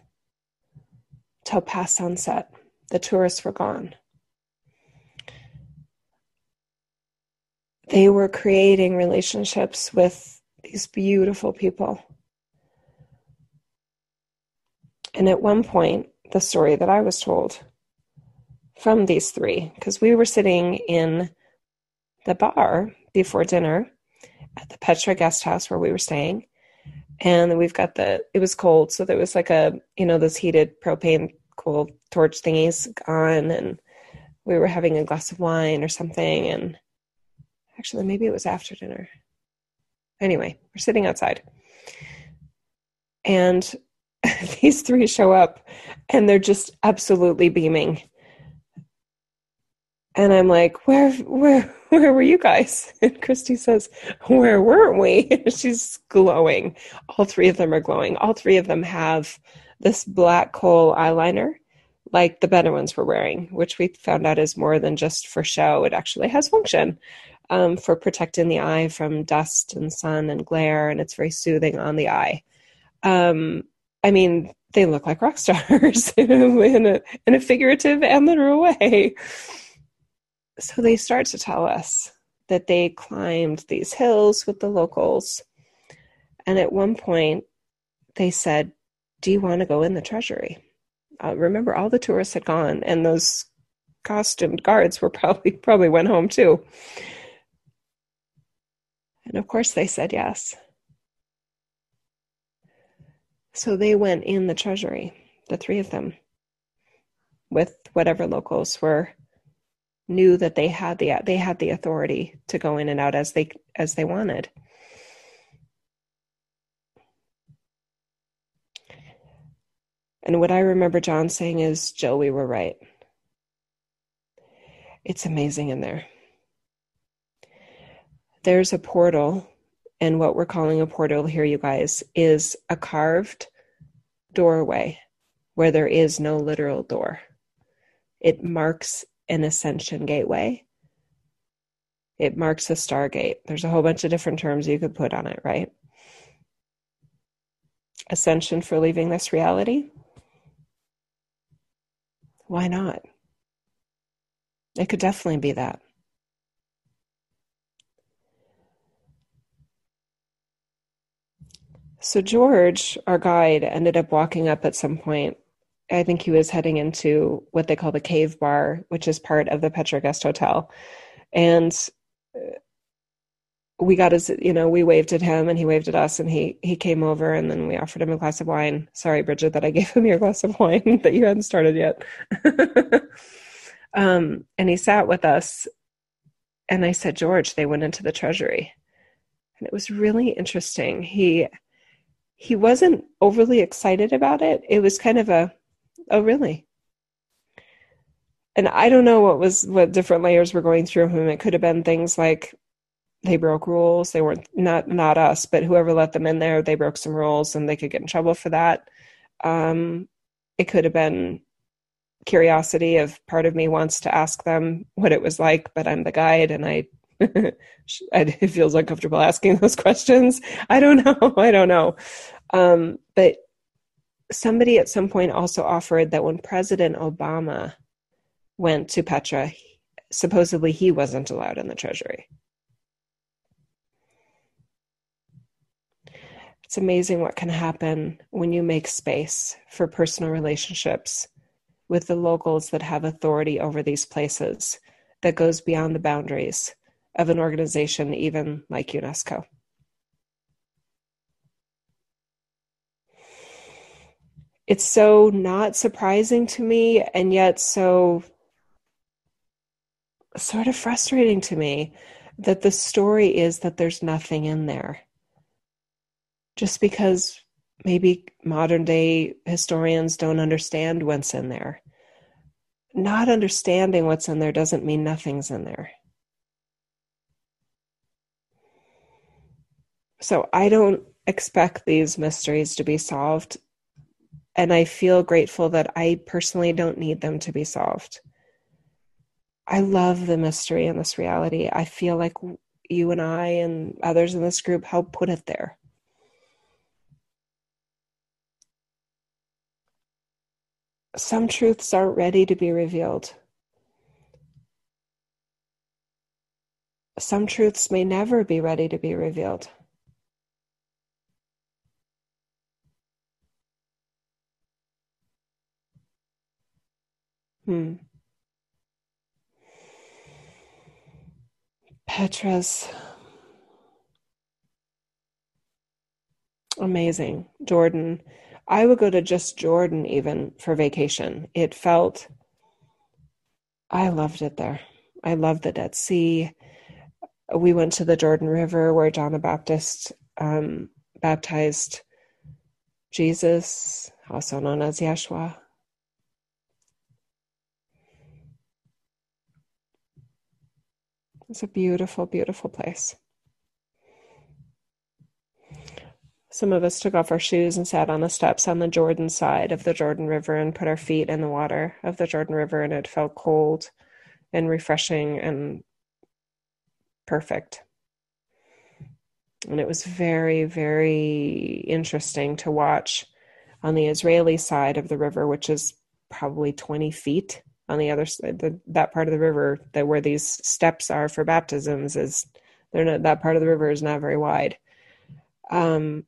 till past sunset. The tourists were gone they were creating relationships with these beautiful people. And at one point, the story that I was told from these three, because we were sitting in the bar before dinner at the Petra guest house where we were staying. And we've got the, it was cold. So there was like a, you know, those heated propane cool torch thingies on. And we were having a glass of wine or something. And Actually, maybe it was after dinner. Anyway, we're sitting outside. And these three show up and they're just absolutely beaming. And I'm like, where, where, where were you guys? And Christy says, where weren't we? She's glowing. All three of them are glowing. All three of them have this black kohl eyeliner like the Bedouins were wearing, which we found out is more than just for show. It actually has function um, for protecting the eye from dust and sun and glare, and it's very soothing on the eye. Um, I mean, they look like rock stars in, a, in a figurative and literal way. So they start to tell us that they climbed these hills with the locals. And at one point, they said, Do you want to go in the treasury? Uh, remember, all the tourists had gone, and those costumed guards were probably probably went home too. And of course, they said yes. So they went in the treasury, the three of them, with whatever locals were knew that they had the they had the authority to go in and out as they as they wanted. And what I remember John saying is, Jill, we were right. It's amazing in there there's a portal and what we're calling a portal here, you guys, is a carved doorway where there is no literal door. It marks an ascension gateway. It marks a stargate. There's a whole bunch of different terms you could put on it, right? Ascension for leaving this reality? Why not? It could definitely be that. So George, our guide, ended up walking up at some point. I think he was heading into what they call the cave bar, which is part of the Petra Guest Hotel. And uh, we got his, you know, we waved at him and he waved at us and he he came over and then we offered him a glass of wine. Sorry, Bridget, that I gave him your glass of wine that you hadn't started yet. um, and he sat with us and I said, George, they went into the treasury. And it was really interesting. He he wasn't overly excited about it. It was kind of a, oh, really? And I don't know what was what different layers were going through him. It could have been things like they broke rules. They weren't not not us, but whoever let them in there, they broke some rules, and they could get in trouble for that. Um, it could have been curiosity of part of me wants to ask them what it was like, but I'm the guide, and I it feels uncomfortable asking those questions. I don't know. I don't know. Um, but somebody at some point also offered that when President Obama went to Petra, supposedly he wasn't allowed in the Treasury. It's amazing what can happen when you make space for personal relationships with the locals that have authority over these places that goes beyond the boundaries of an organization even like UNESCO. It's so not surprising to me and yet so sort of frustrating to me that the story is that there's nothing in there. Just because maybe modern day historians don't understand what's in there. Not understanding what's in there doesn't mean nothing's in there. So I don't expect these mysteries to be solved. And I feel grateful that I personally don't need them to be solved. I love the mystery in this reality. I feel like you and I and others in this group help put it there. Some truths aren't ready to be revealed. Some truths may never be ready to be revealed. Hmm. Petra's amazing. Jordan. I would go to just Jordan even for vacation. It felt, I loved it there. I loved the Dead Sea. We went to the Jordan River where John the Baptist um, baptized Jesus, also known as Yeshua. It's a beautiful, beautiful place. Some of us took off our shoes and sat on the steps on the Jordan side of the Jordan River and put our feet in the water of the Jordan River, and it felt cold and refreshing and perfect. And it was very, very interesting to watch on the Israeli side of the river, which is probably 20 feet on the other side, the, that part of the river that where these steps are for baptisms is they're not that part of the river is not very wide. Um,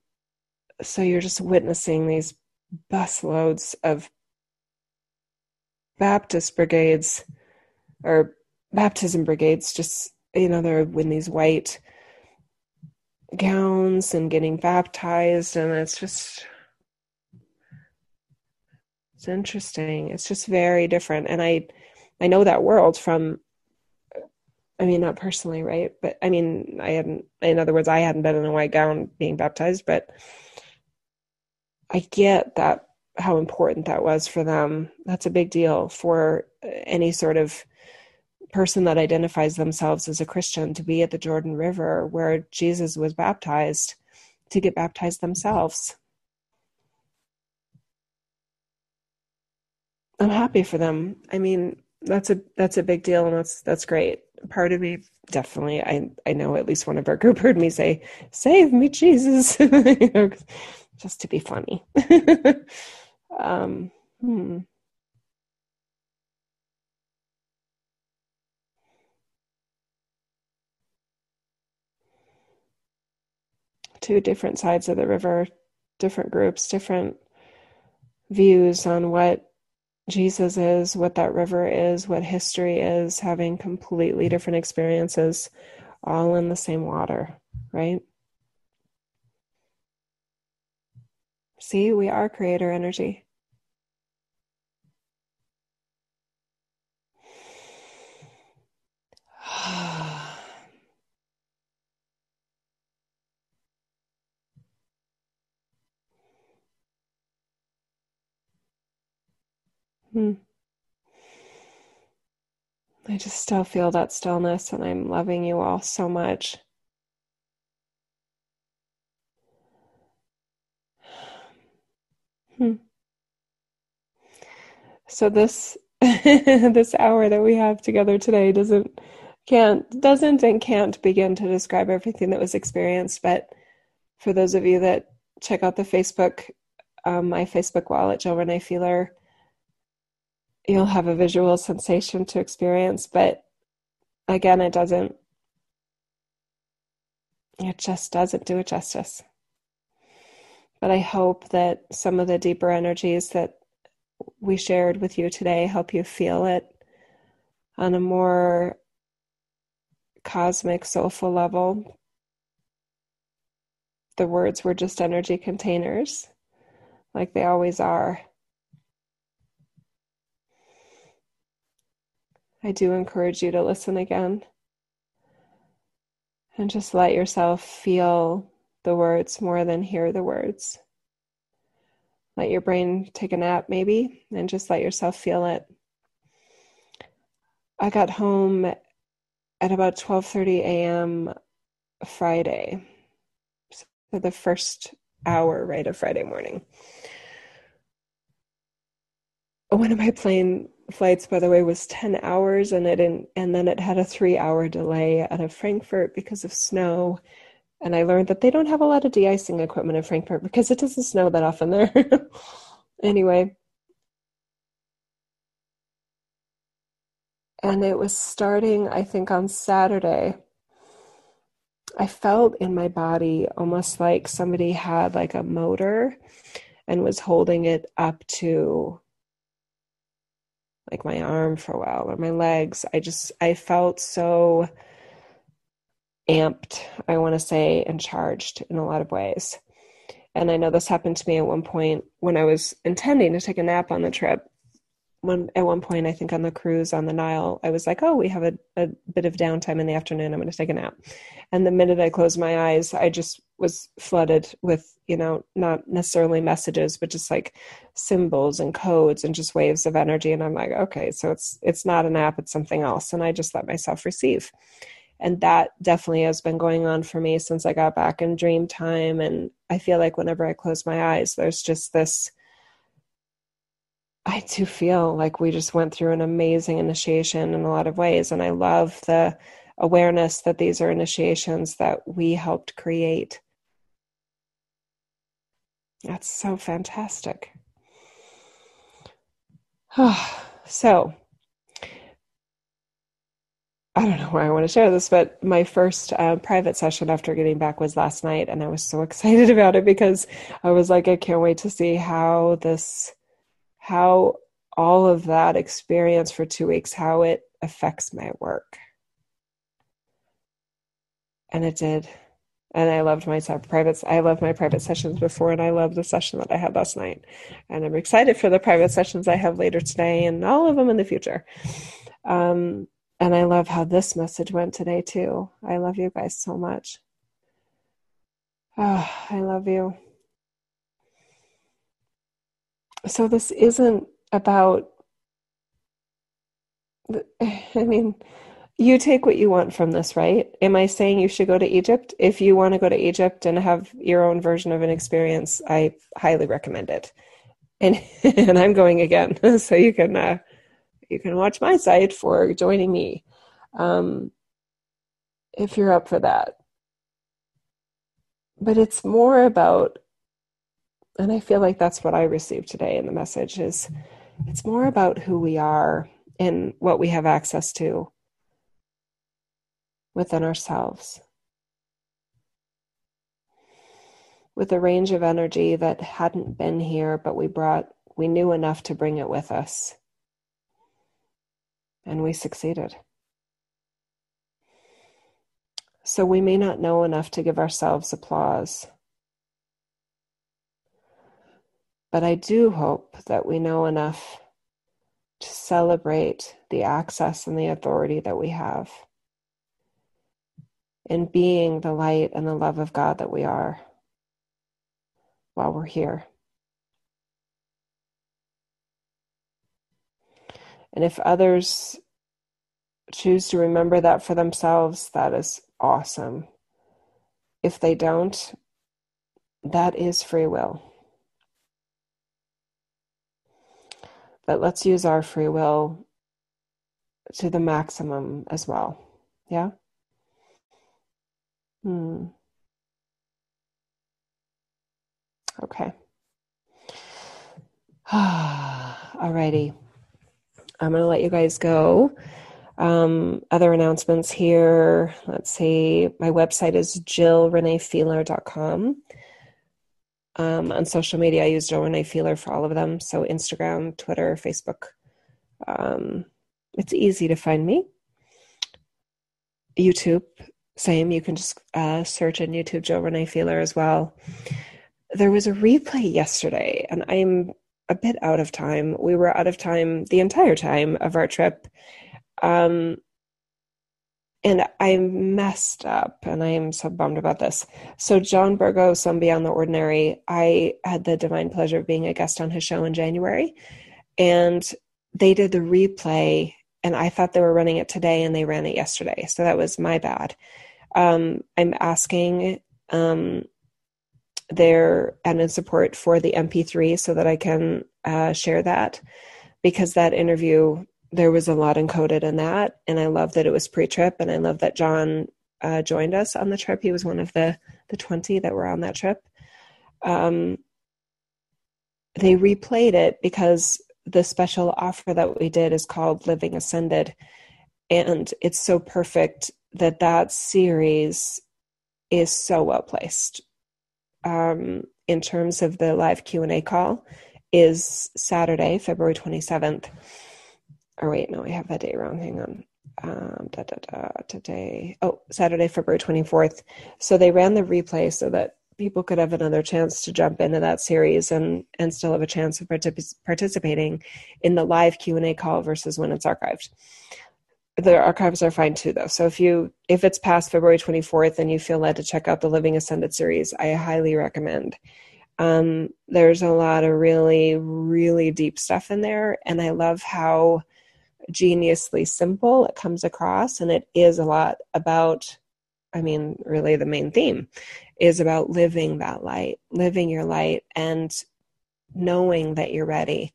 so you're just witnessing these busloads of Baptist brigades or baptism brigades, just you know, they're in these white gowns and getting baptized, and it's just it's interesting. It's just very different. And I I know that world from I mean not personally, right? But I mean I hadn't in other words, I hadn't been in a white gown being baptized, but I get that how important that was for them. That's a big deal for any sort of person that identifies themselves as a Christian to be at the Jordan River where Jesus was baptized to get baptized themselves. I'm happy for them. I mean, that's a that's a big deal and that's that's great. Part of me definitely I I know at least one of our group heard me say, Save me, Jesus you know, just to be funny. um hmm. two different sides of the river, different groups, different views on what Jesus is, what that river is, what history is, having completely different experiences, all in the same water, right? See, we are creator energy. Hmm. I just still feel that stillness, and I'm loving you all so much. Hmm. So this this hour that we have together today doesn't can't doesn't and can't begin to describe everything that was experienced. But for those of you that check out the Facebook, um, my Facebook wall at Jill Renee Feeler you'll have a visual sensation to experience, but again, it doesn't, it just doesn't do it justice. But I hope that some of the deeper energies that we shared with you today help you feel it on a more cosmic, soulful level. The words were just energy containers, like they always are. I do encourage you to listen again and just let yourself feel the words more than hear the words. Let your brain take a nap, maybe, and just let yourself feel it. I got home at about 12:30 a.m. Friday, so the first hour right of Friday morning. When my plane flights by the way was 10 hours and it didn't, and then it had a 3 hour delay out of Frankfurt because of snow and I learned that they don't have a lot of de-icing equipment in Frankfurt because it doesn't snow that often there. anyway, and it was starting I think on Saturday. I felt in my body almost like somebody had like a motor and was holding it up to like my arm for a while or my legs. I just I felt so amped, I want to say, and charged in a lot of ways. And I know this happened to me at one point when I was intending to take a nap on the trip at one point I think on the cruise on the Nile, I was like, oh, we have a, a bit of downtime in the afternoon. I'm going to take a nap. And the minute I closed my eyes, I just was flooded with, you know, not necessarily messages, but just like symbols and codes and just waves of energy. And I'm like, okay, so it's it's not a nap, it's something else. And I just let myself receive. And that definitely has been going on for me since I got back in dream time. And I feel like whenever I close my eyes, there's just this I do feel like we just went through an amazing initiation in a lot of ways. And I love the awareness that these are initiations that we helped create. That's so fantastic. so, I don't know why I want to share this, but my first uh, private session after getting back was last night, and I was so excited about it because I was like, I can't wait to see how this how all of that experience for two weeks, how it affects my work. And it did. And I loved my private. I loved my private sessions before, and I love the session that I had last night. And I'm excited for the private sessions I have later today, and all of them in the future. Um, and I love how this message went today too. I love you guys so much. Oh, I love you so this isn't about I mean, you take what you want from this, right? Am I saying you should go to Egypt? If you want to go to Egypt and have your own version of an experience, I highly recommend it. And and I'm going again, so you can uh, you can watch my site for joining me um, if you're up for that. But it's more about, and I feel like that's what I received today in the message is it's more about who we are and what we have access to within ourselves. With a range of energy that hadn't been here, but we brought, we knew enough to bring it with us. And we succeeded. So we may not know enough to give ourselves applause. But I do hope that we know enough to celebrate the access and the authority that we have in being the light and the love of God that we are while we're here. And if others choose to remember that for themselves, that is awesome. If they don't, that is free will. But let's use our free will to the maximum as well. Yeah? Hmm. Okay. Alrighty. I'm going to let you guys go. Um, other announcements here. Let's see. My website is jillreneefeeler.com. Um, on social media, I use Renee Feeler for all of them. So Instagram, Twitter, Facebook. Um, it's easy to find me. YouTube, same. You can just uh, search in YouTube Jill Renee Feeler as well. There was a replay yesterday, and I'm a bit out of time. We were out of time the entire time of our trip um, and I messed up, and I am so bummed about this. So, John Burgos Some Beyond the Ordinary, I had the divine pleasure of being a guest on his show in January, and they did the replay, and I thought they were running it today, and they ran it yesterday. So, that was my bad. Um, I'm asking um, their and in support for the MP3 so that I can uh, share that because that interview there was a lot encoded in that. And I love that it was pre trip. And I love that John uh, joined us on the trip. He was one of the, the 20 that were on that trip. Um, they replayed it because the special offer that we did is called Living Ascended. And it's so perfect that that series is so well placed um, in terms of the live q&a call is saturday february 27th or wait, no, I have that day wrong. Hang on. Um, da, da, da, today. Oh, Saturday, February 24th. So they ran the replay so that people could have another chance to jump into that series and and still have a chance of partic- participating in the live Q&A call versus when it's archived. The archives are fine too though. So if you if it's past February 24th and you feel led to check out the Living Ascended series, I highly recommend. Um, there's a lot of really really deep stuff in there and I love how geniusly simple it comes across and it is a lot about i mean really the main theme is about living that light living your light and knowing that you're ready.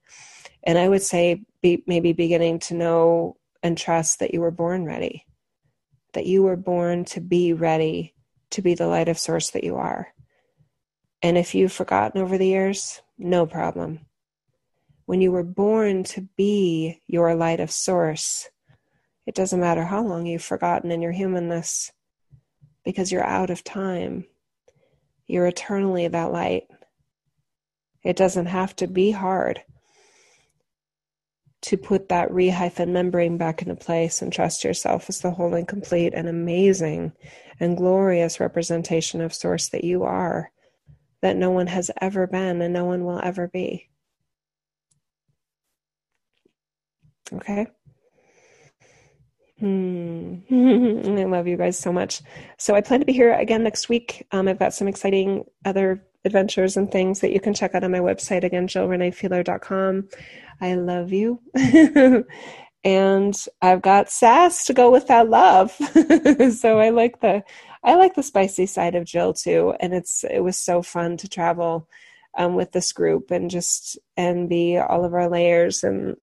And i would say be, maybe beginning to know and trust that you were born ready that you were born to be ready to be the light of source that you are. And if you've forgotten over the years no problem when you were born to be your light of source, it doesn't matter how long you've forgotten in your humanness because you're out of time. You're eternally that light. It doesn't have to be hard to put that re hyphen membrane back into place and trust yourself as the whole and complete and amazing and glorious representation of Source that you are, that no one has ever been and no one will ever be. Okay. Hmm. I love you guys so much. So I plan to be here again next week. Um, I've got some exciting other adventures and things that you can check out on my website again, jillreneefeeler.com. I love you. and I've got sass to go with that love. so I like the I like the spicy side of Jill too, and it's it was so fun to travel um, with this group and just and be all of our layers and